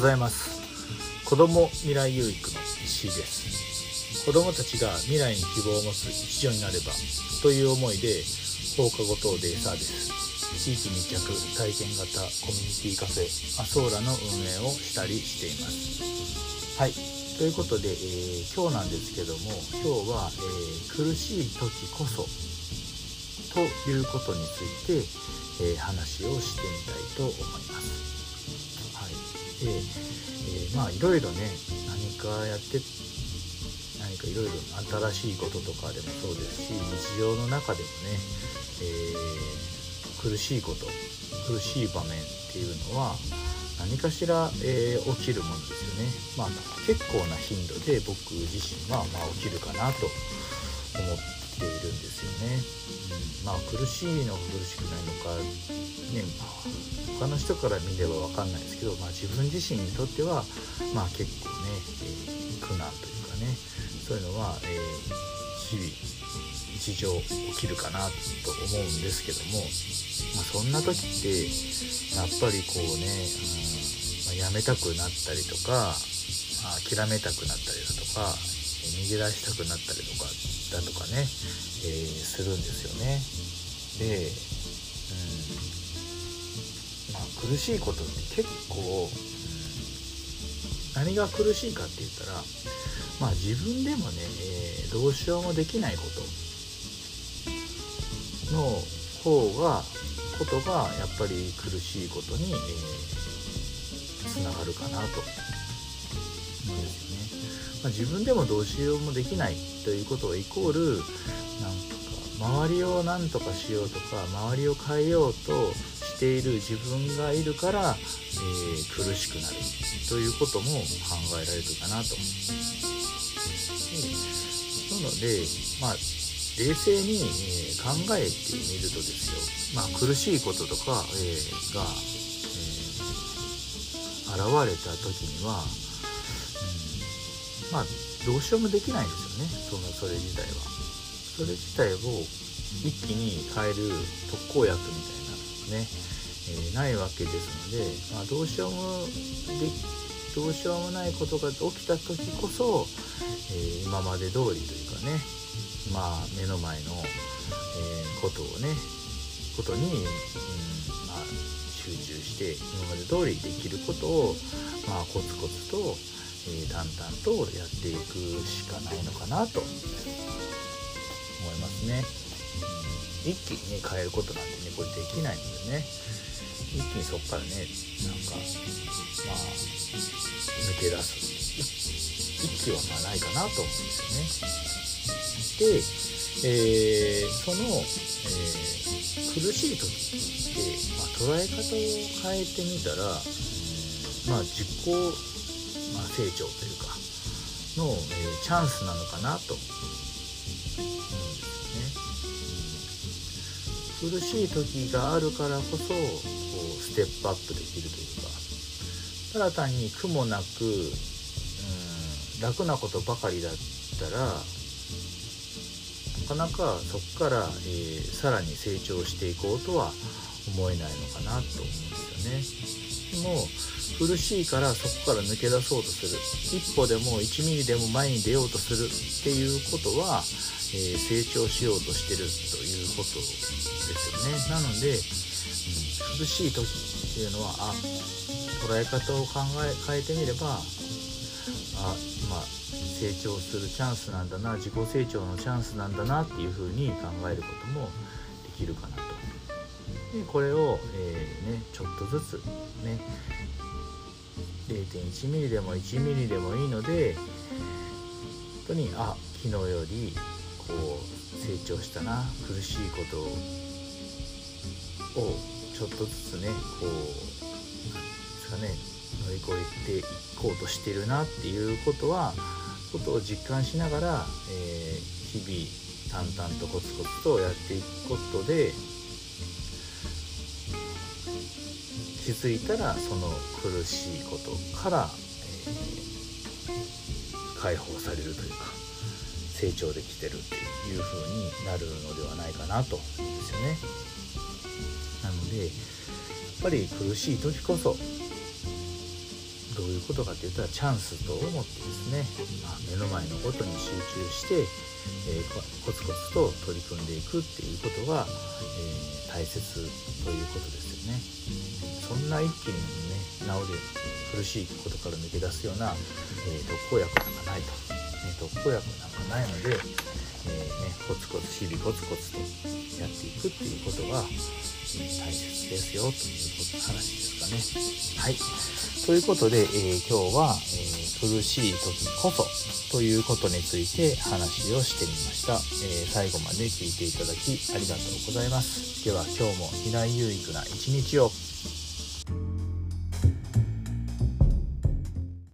ざいます。子ども未来有育の石井です。子どもたちが未来に希望を持つ一助になればという思いで放課後等デイサービス地域密着体験型コミュニティカフェアソーラの運営をしたりしています。はい。ということで、えー、今日なんですけども今日は、えー、苦しい時こそということについて、えー、話をしてみたいと思います。はい、で、えー、まあいろいろね何かやって何かいろいろ新しいこととかでもそうですし日常の中でもね、えー、苦しいこと苦しい場面っていうのは何かしら、えー、起きるものですよね。まあ結構な頻度で僕自身は、まあ、起きるかなと思っているんですよね。うん、まあ苦しいのか苦しくないのかね、他の人から見れば分かんないですけど、まあ、自分自身にとっては、まあ、結構ね、えー、苦難というかねそういうのは、えー、日々日常起きるかなと思うんですけども、まあ、そんな時ってやっぱりこうね、うんやめたくなったりとか諦めたくなったりだとか逃げ出したくなったりとかだとかね、えー、するんですよね。で、うんまあ、苦しいことって結構、うん、何が苦しいかって言ったら、まあ、自分でもね、えー、どうしようもできないことの方がことがやっぱり苦しいことに、えーつながるかなと思うんですよ。まあ、自分でもどうしようもできないということはイコールなんとか周りを何とかしようとか周りを変えようとしている自分がいるから、えー、苦しくなるということも考えられるかなと。なので、まあ、冷静に、え、考えてみるとですよ、まあ、苦しいこととか、えー、が現れた時には、まあどうしようもできないですよねそのそれ自体は。それ自体を一気に変える特効薬みたいなのがね、えー、ないわけですので、まあ、どうしようもでどうしようもないことが起きた時こそ、えー、今まで通りというかねまあ目の前の、えー、ことをねことに、うんまあ、集中して今まで通りできることを、まあ、コツコツと、えー、淡々とやっていくしかないのかなと思いますね。うん、一気にね変えることなんてねこれできないのでね一気にそこからねなんかまあ抜け出す一気はまあないかなと思うんですよね。で、えー、その、えー、苦しい時ってま捉え方を変えてみたら、まあ、自己、まあ、成長というかの、えー、チャンスなのかなと思うんですよね。苦しい時があるからこそこうステップアップできるというかただ単に苦もなく、うん、楽なことばかりだったらなかなかそこから、えー、さらに成長していこうとは思えないのかなと思うんですよね。も苦しいからそこから抜け出そうとする一歩でも1ミリでも前に出ようとするっていうことは、えー、成長しようとしてるということですよね。なので、苦しい時っていうのはあ捉え方を考え変えてみればあま成長するチャンスなんだな自己成長のチャンスなんだなっていうふうに考えることもできるかなとでこれを、えー、ね、ちょっとずつね 0.1mm でも 1mm でもいいので本当にあ昨日よりこう成長したな苦しいことをちょっとずつねこうですかね乗り越えていこうとしてるなっていうことはことを実感しながら、えー、日々淡々とコツコツとやっていくことで気づいたらその苦しいことから、えー、解放されるというか成長できてるっていう風になるのではないかなと思うんですよね。なのでやっぱり苦しい時こそどういうことかって言ったらチャンスと思ってですね、まあ、目の前のことに集中して、えー、コツコツと取り組んでいくっていうことが、えー、大切ということですよね。そんな一気にね治る苦しいことから抜け出すような、えー、特効薬なんかないと、ね、特効薬なんかないので、えーね、コツコツ日々コツコツとやっていくっていうことが、大切ですよということ話ですかね。はい。ということで、えー、今日は、え、苦しい時こそということについて話をしてみました、えー、最後まで聞いていただきありがとうございます。では今日も未来有益な一日を。